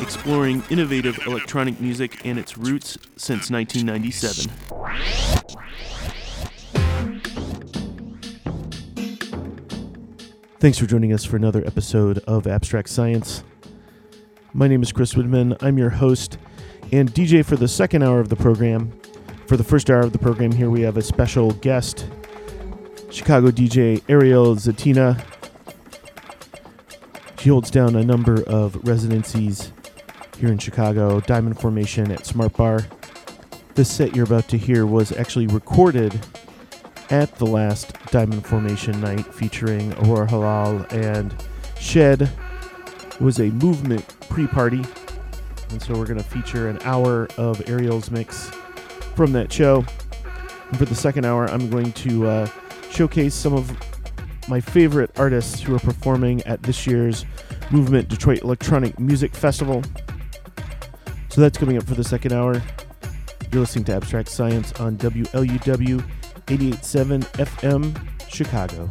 Exploring innovative electronic music and its roots since 1997. Thanks for joining us for another episode of Abstract Science. My name is Chris Widman. I'm your host and DJ for the second hour of the program. For the first hour of the program, here we have a special guest, Chicago DJ Ariel Zetina. She holds down a number of residencies here in Chicago, Diamond Formation at Smart Bar. This set you're about to hear was actually recorded at the last Diamond Formation night featuring Aurora Halal and Shed. It was a movement pre party. And so we're going to feature an hour of Ariel's mix from that show. And for the second hour, I'm going to uh, showcase some of my favorite artists who are performing at this year's Movement Detroit Electronic Music Festival. So that's coming up for the second hour. You're listening to Abstract Science on WLUW 887 FM, Chicago.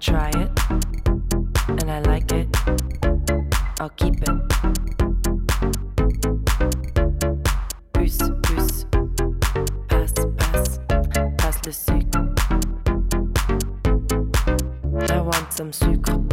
try it and I like it, I'll keep it. Boost, boost, pass, pass, pass the sucre. I want some sucre.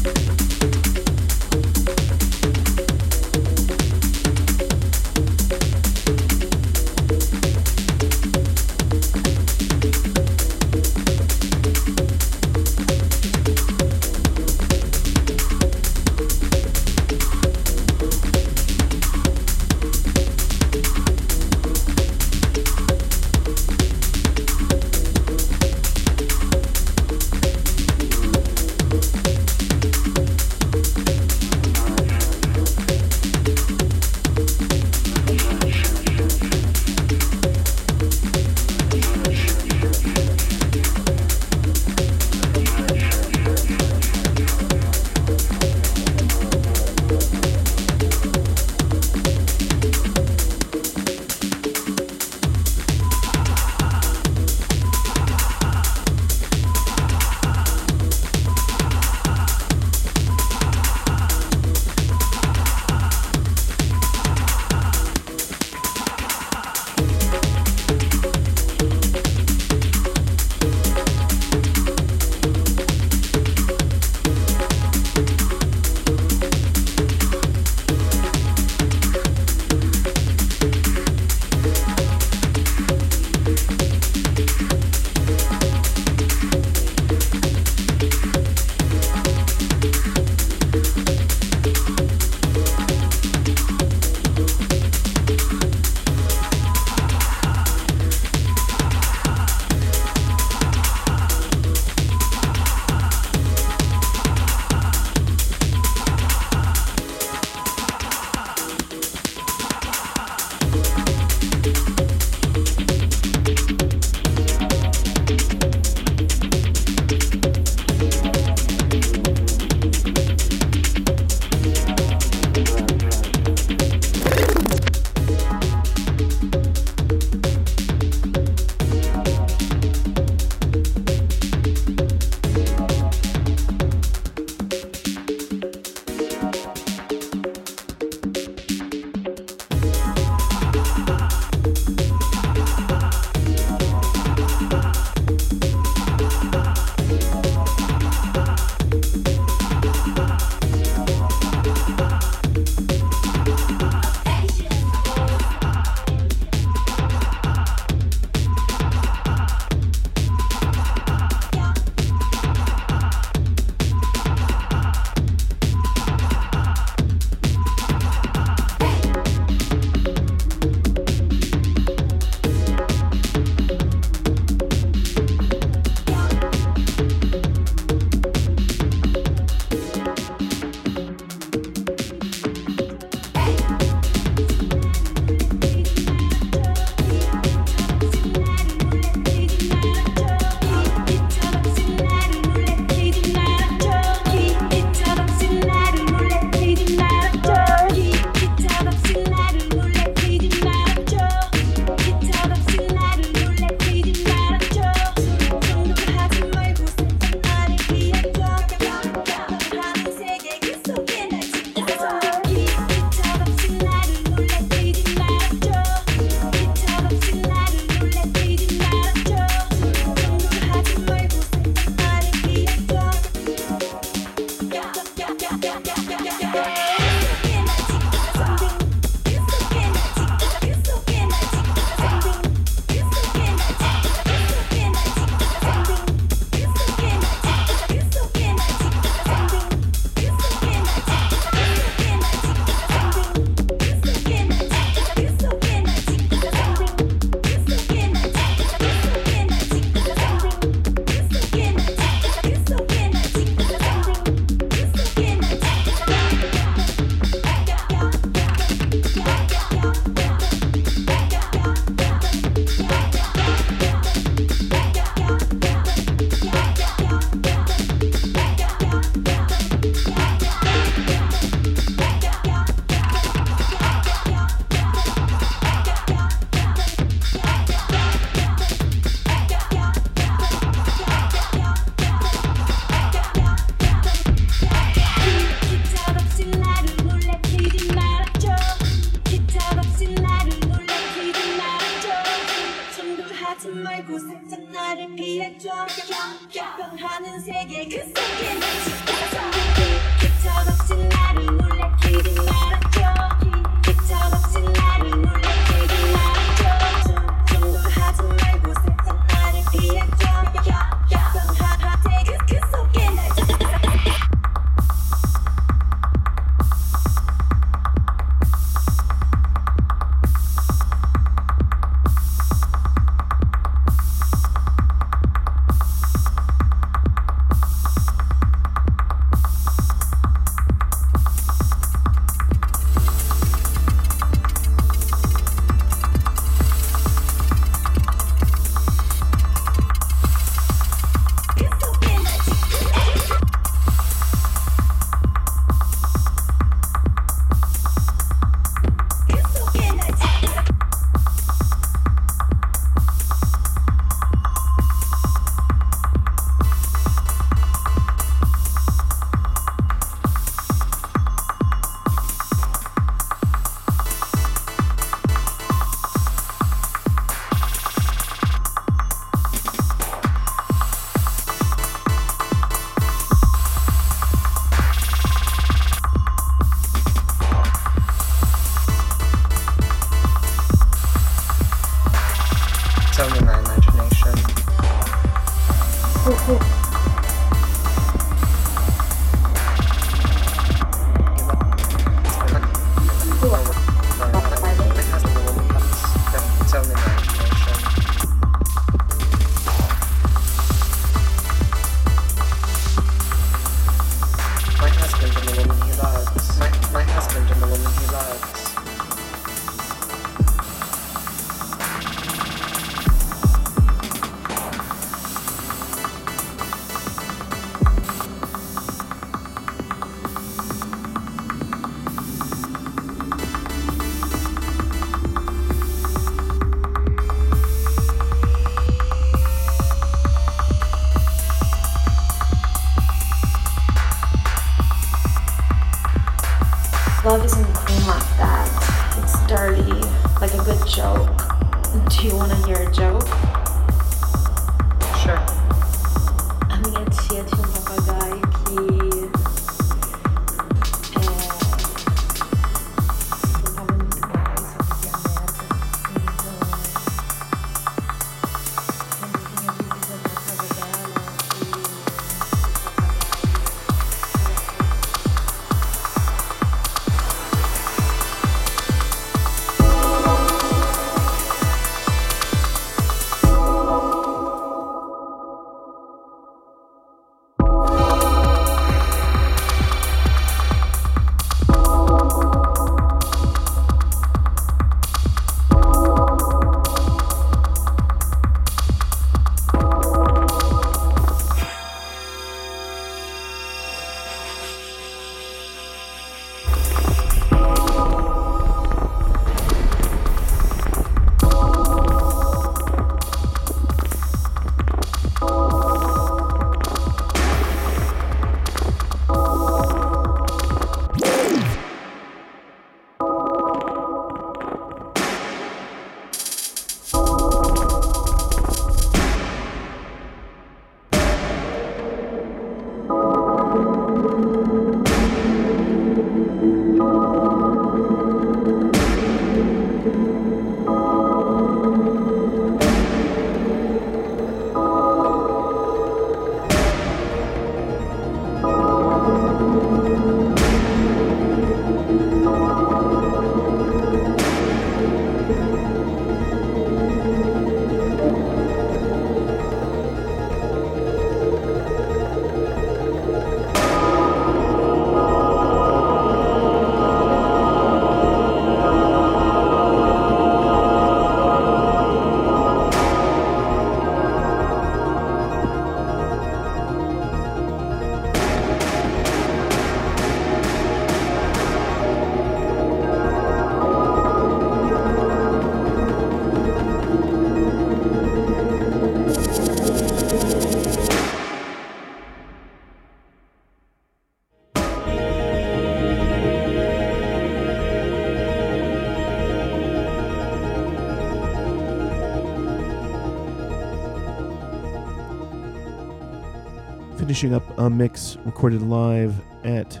Finishing up a mix recorded live at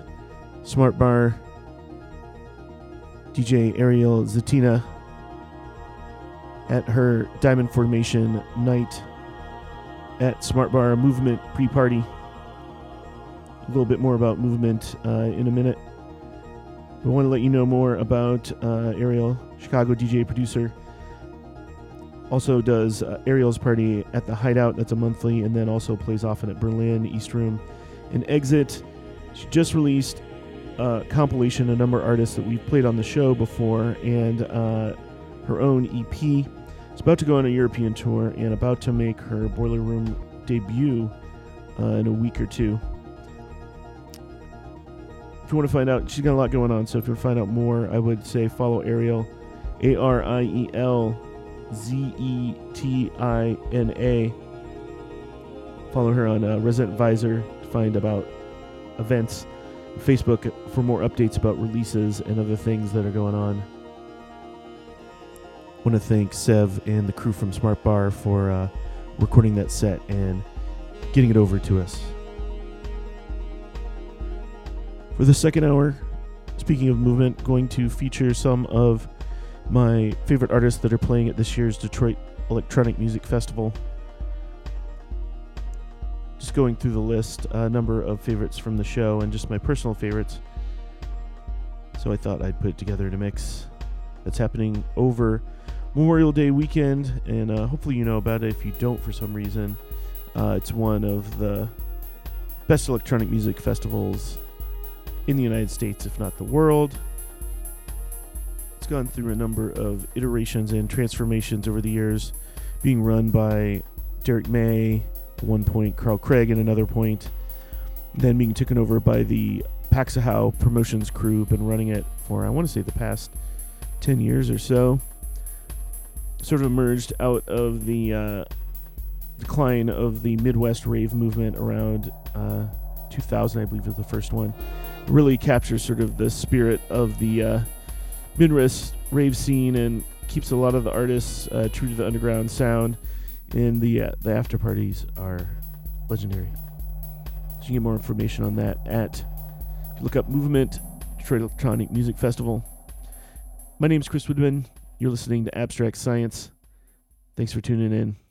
Smart Bar. DJ Ariel Zetina at her Diamond Formation night at Smart Bar Movement pre party. A little bit more about Movement uh, in a minute. I want to let you know more about uh, Ariel, Chicago DJ producer. Also does uh, Ariel's party at the Hideout. That's a monthly, and then also plays often at Berlin, East Room, and Exit. She just released a compilation, a number of artists that we've played on the show before, and uh, her own EP. It's about to go on a European tour and about to make her Boiler Room debut uh, in a week or two. If you want to find out, she's got a lot going on. So if you want to find out more, I would say follow Ariel, A R I E L Z E T I N A. Follow her on uh, Resident Advisor to find about events. Facebook for more updates about releases and other things that are going on. want to thank Sev and the crew from Smart Bar for uh, recording that set and getting it over to us. For the second hour, speaking of movement, going to feature some of my favorite artists that are playing at this year's Detroit Electronic Music Festival. Just going through the list, a number of favorites from the show and just my personal favorites. So I thought I'd put it together in a mix that's happening over Memorial Day weekend, and uh, hopefully you know about it. If you don't, for some reason, uh, it's one of the best electronic music festivals in the United States, if not the world. Gone through a number of iterations and transformations over the years, being run by Derrick May, at one point Carl Craig, at another point, then being taken over by the Paxahau promotions crew, been running it for, I want to say, the past 10 years or so. Sort of emerged out of the uh, decline of the Midwest rave movement around uh, 2000, I believe, was the first one. Really captures sort of the spirit of the uh, Midwest rave scene and keeps a lot of the artists uh, true to the underground sound. And the uh, the after parties are legendary. So you can get more information on that at if you look up Movement Detroit Electronic Music Festival. My name is Chris Widman. You're listening to Abstract Science. Thanks for tuning in.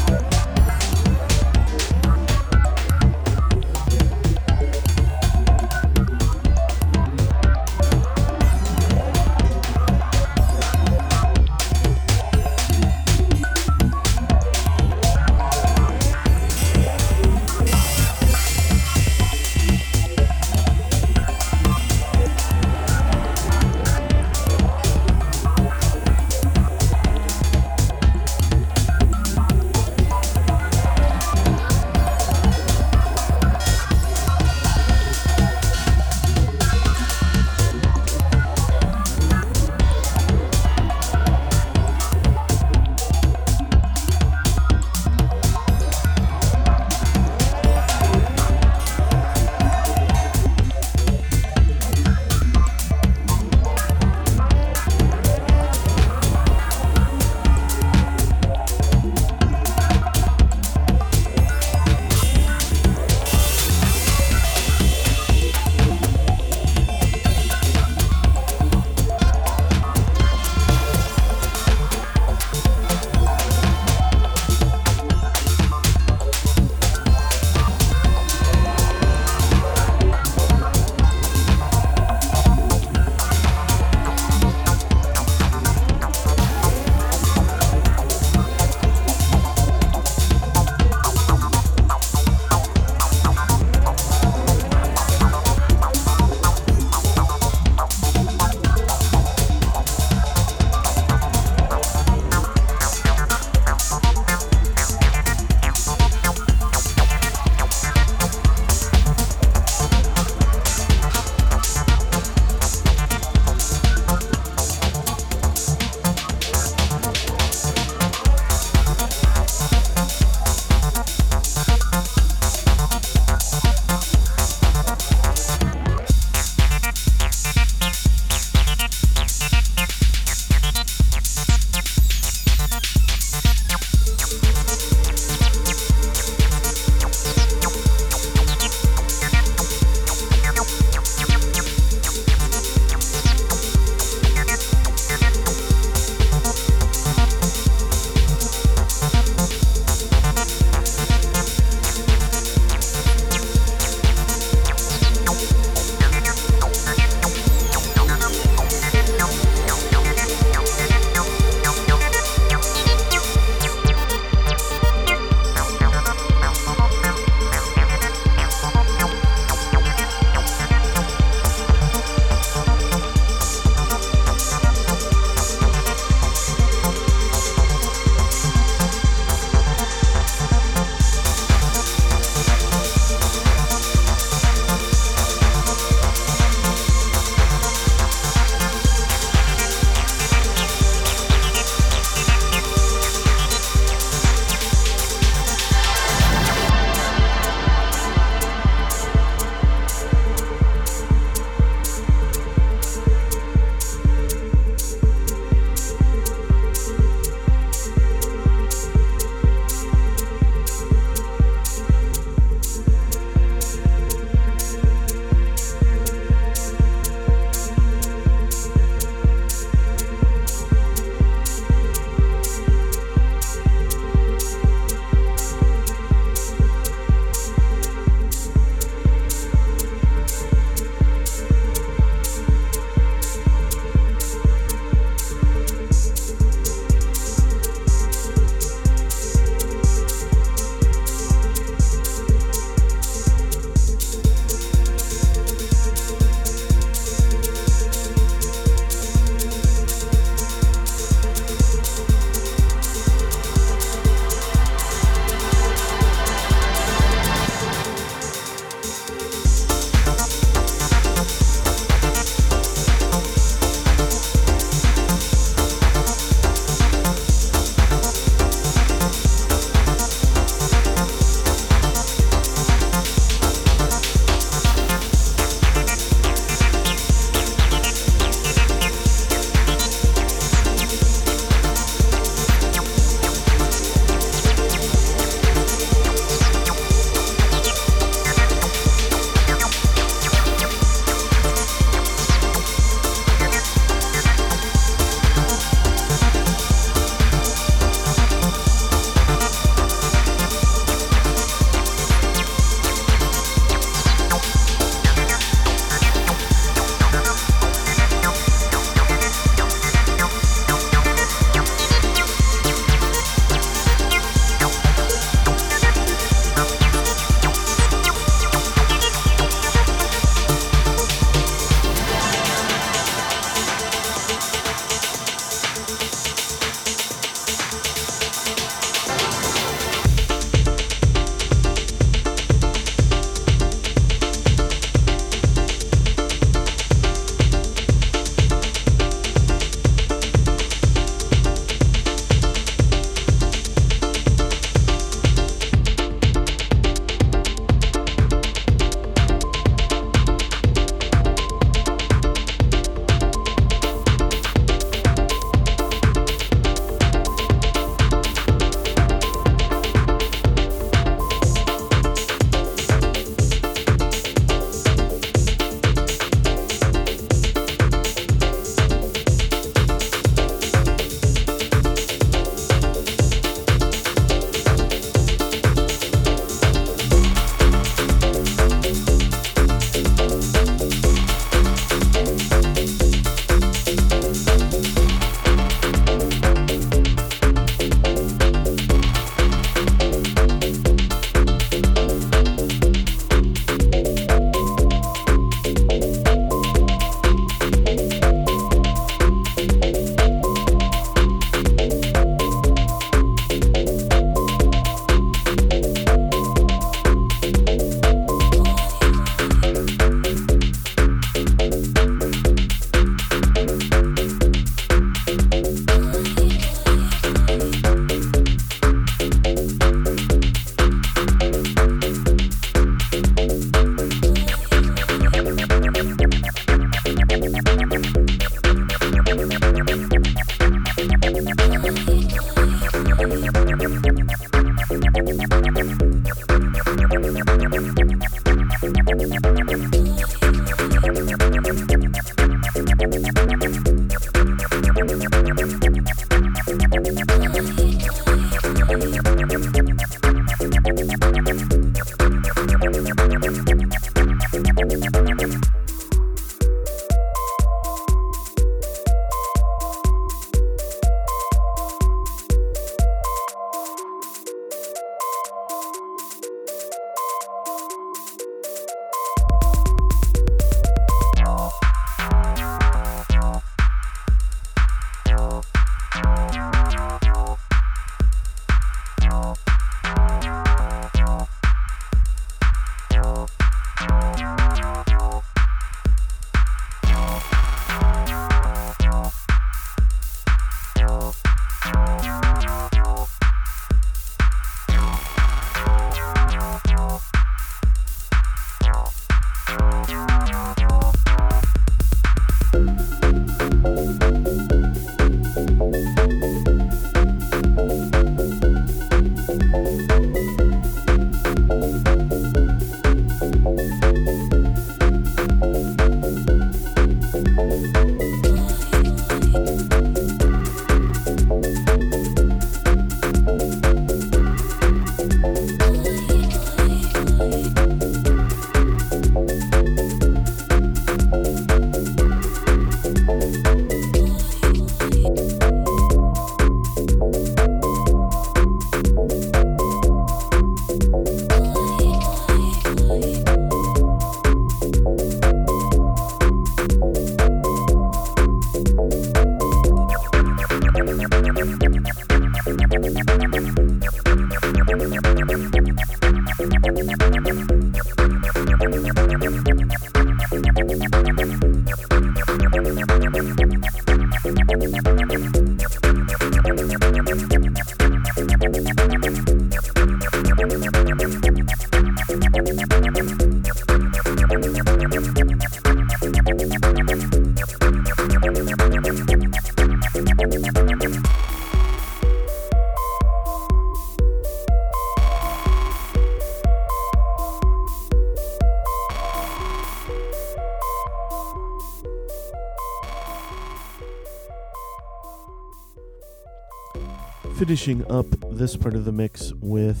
Finishing up this part of the mix with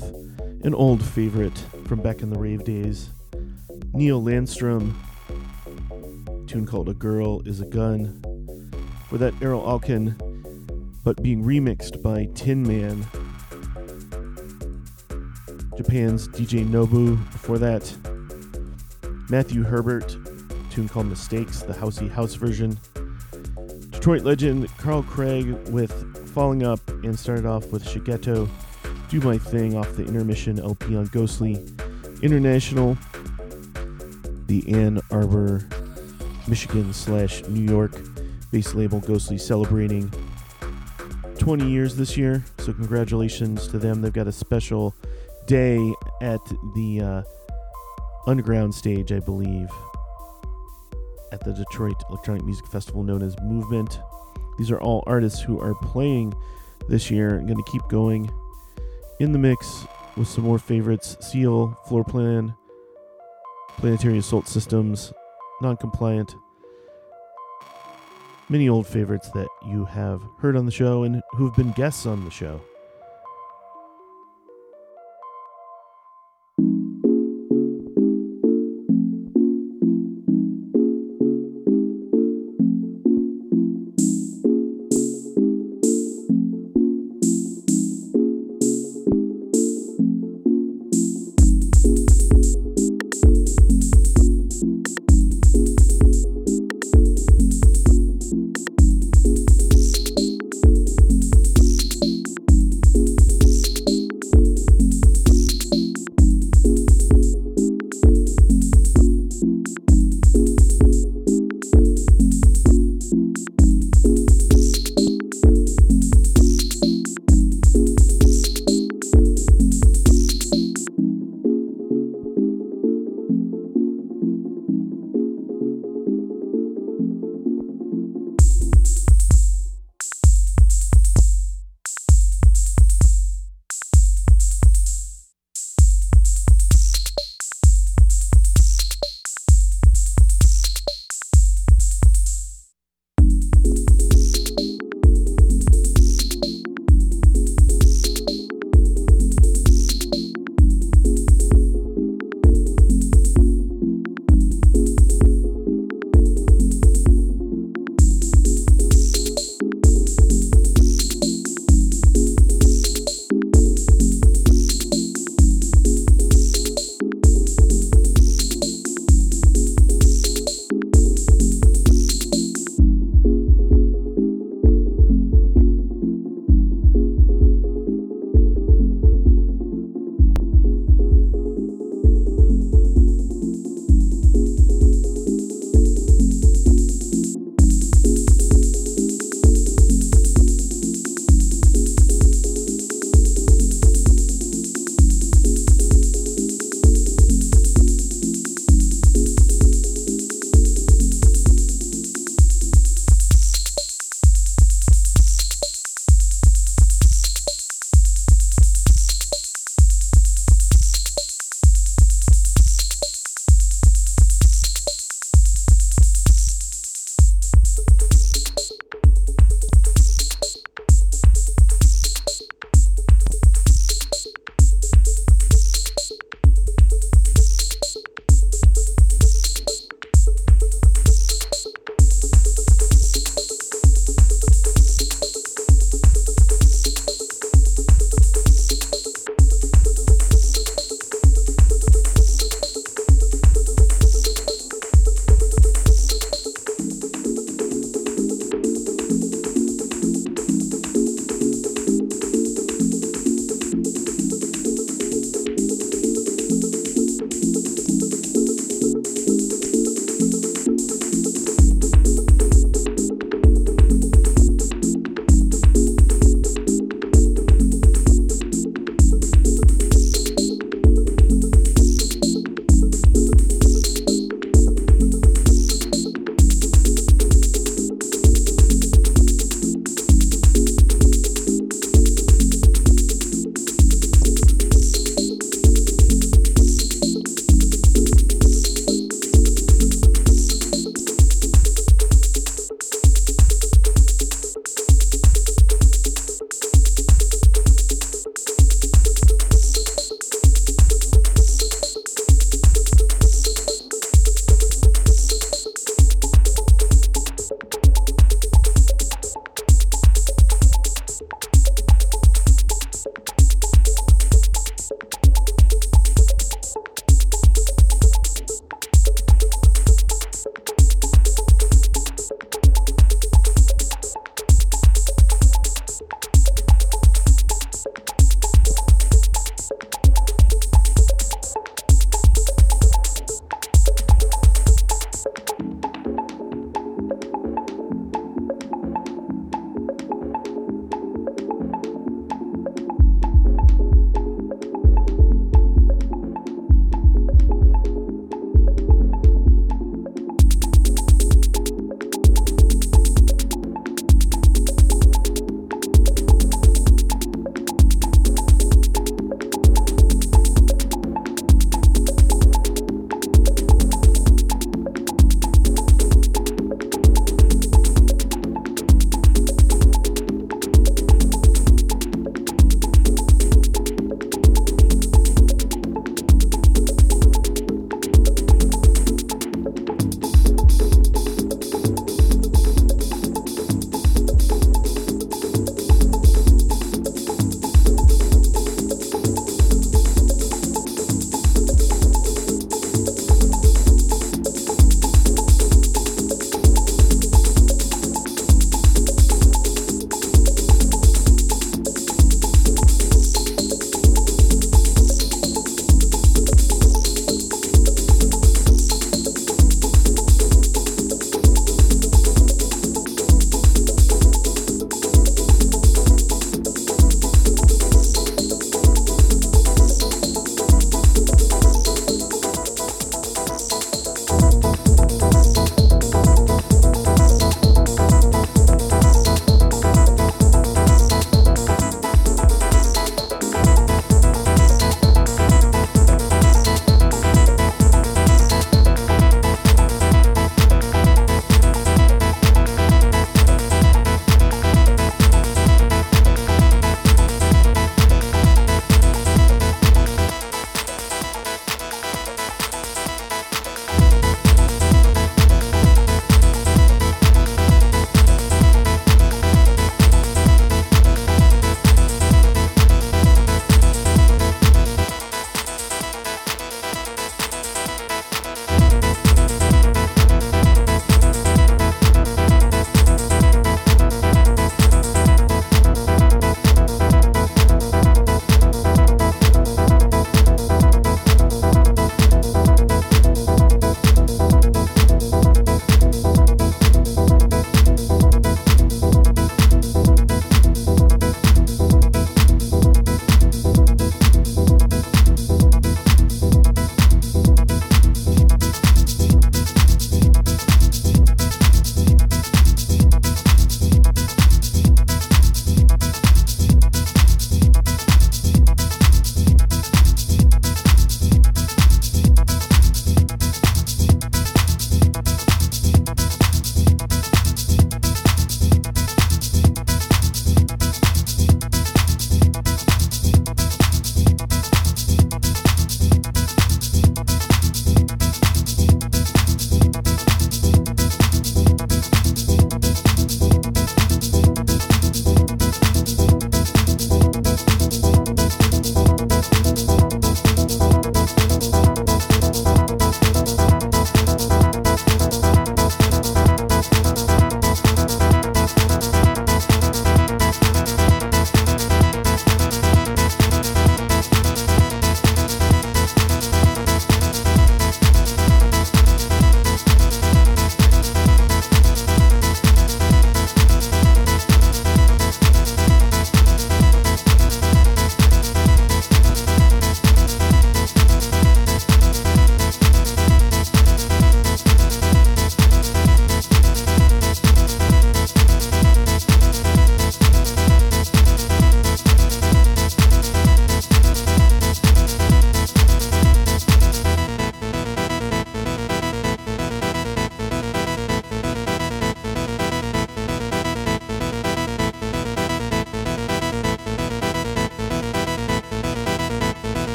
an old favorite from back in the rave days Neil Landstrumm, tune called A Girl is a Gun, for that Erol Alkan, but being remixed by Tin Man, Japan's DJ Nobu. Before that, Matthew Herbert, tune called Mistakes, the housey house version. Detroit legend Carl Craig with Falling Up and started off with Shigeto, Do My Thing off the Intermission LP on Ghostly International, the Ann Arbor, Michigan slash New York based label Ghostly celebrating 20 years this year. So, congratulations to them. They've got a special day at the uh, underground stage, I believe, at the Detroit Electronic Music Festival known as Movement. These are all artists who are playing this year. I'm going to keep going in the mix with some more favorites Seal, Floor Plan, Planetary Assault Systems, Non Compliant. Many old favorites that you have heard on the show and who've been guests on the show.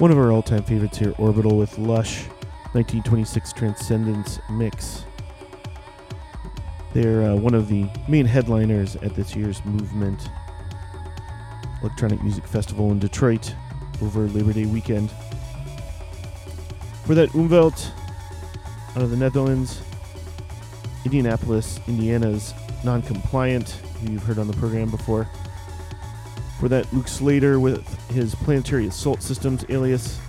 One of our all time favorites here, Orbital with Lush 1926 Transcendence Mix. They're uh, one of the main headliners at this year's Movement Electronic Music Festival in Detroit over Labor Day weekend. For that Umwelt out of the Netherlands, Indianapolis, Indiana's non compliant, who you've heard on the program before. For that, Luke Slater with his Planetary Assault Systems alias.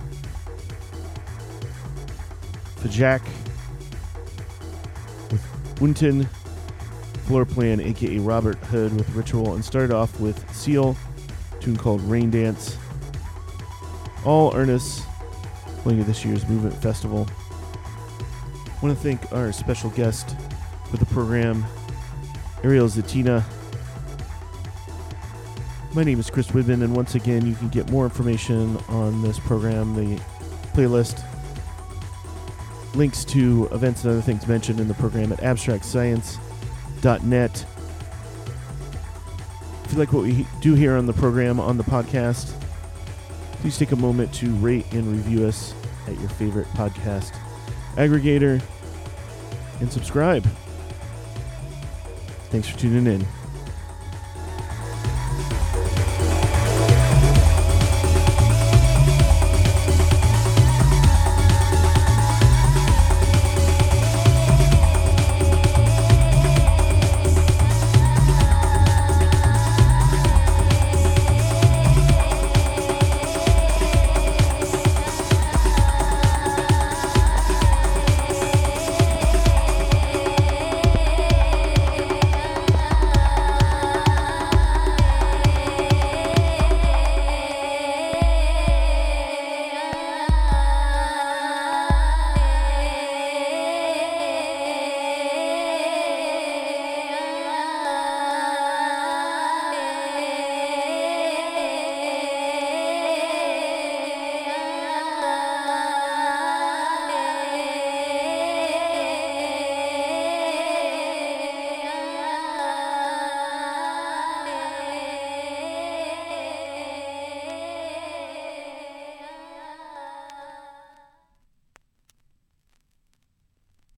Fjaak with Unten. Floor Plan, aka Robert Hood with Ritual, and started off with Seal, tune called Rain Dance. All earnest playing at this year's Movement Festival. I want to thank our special guest for the program, Ariel Zetina. My name is Chris Widman, and once again, you can get more information on this program, the playlist, links to events and other things mentioned in the program at abstractscience.net. If you like what we do here on the program, on the podcast, please take a moment to rate and review us at your favorite podcast aggregator and subscribe. Thanks for tuning in.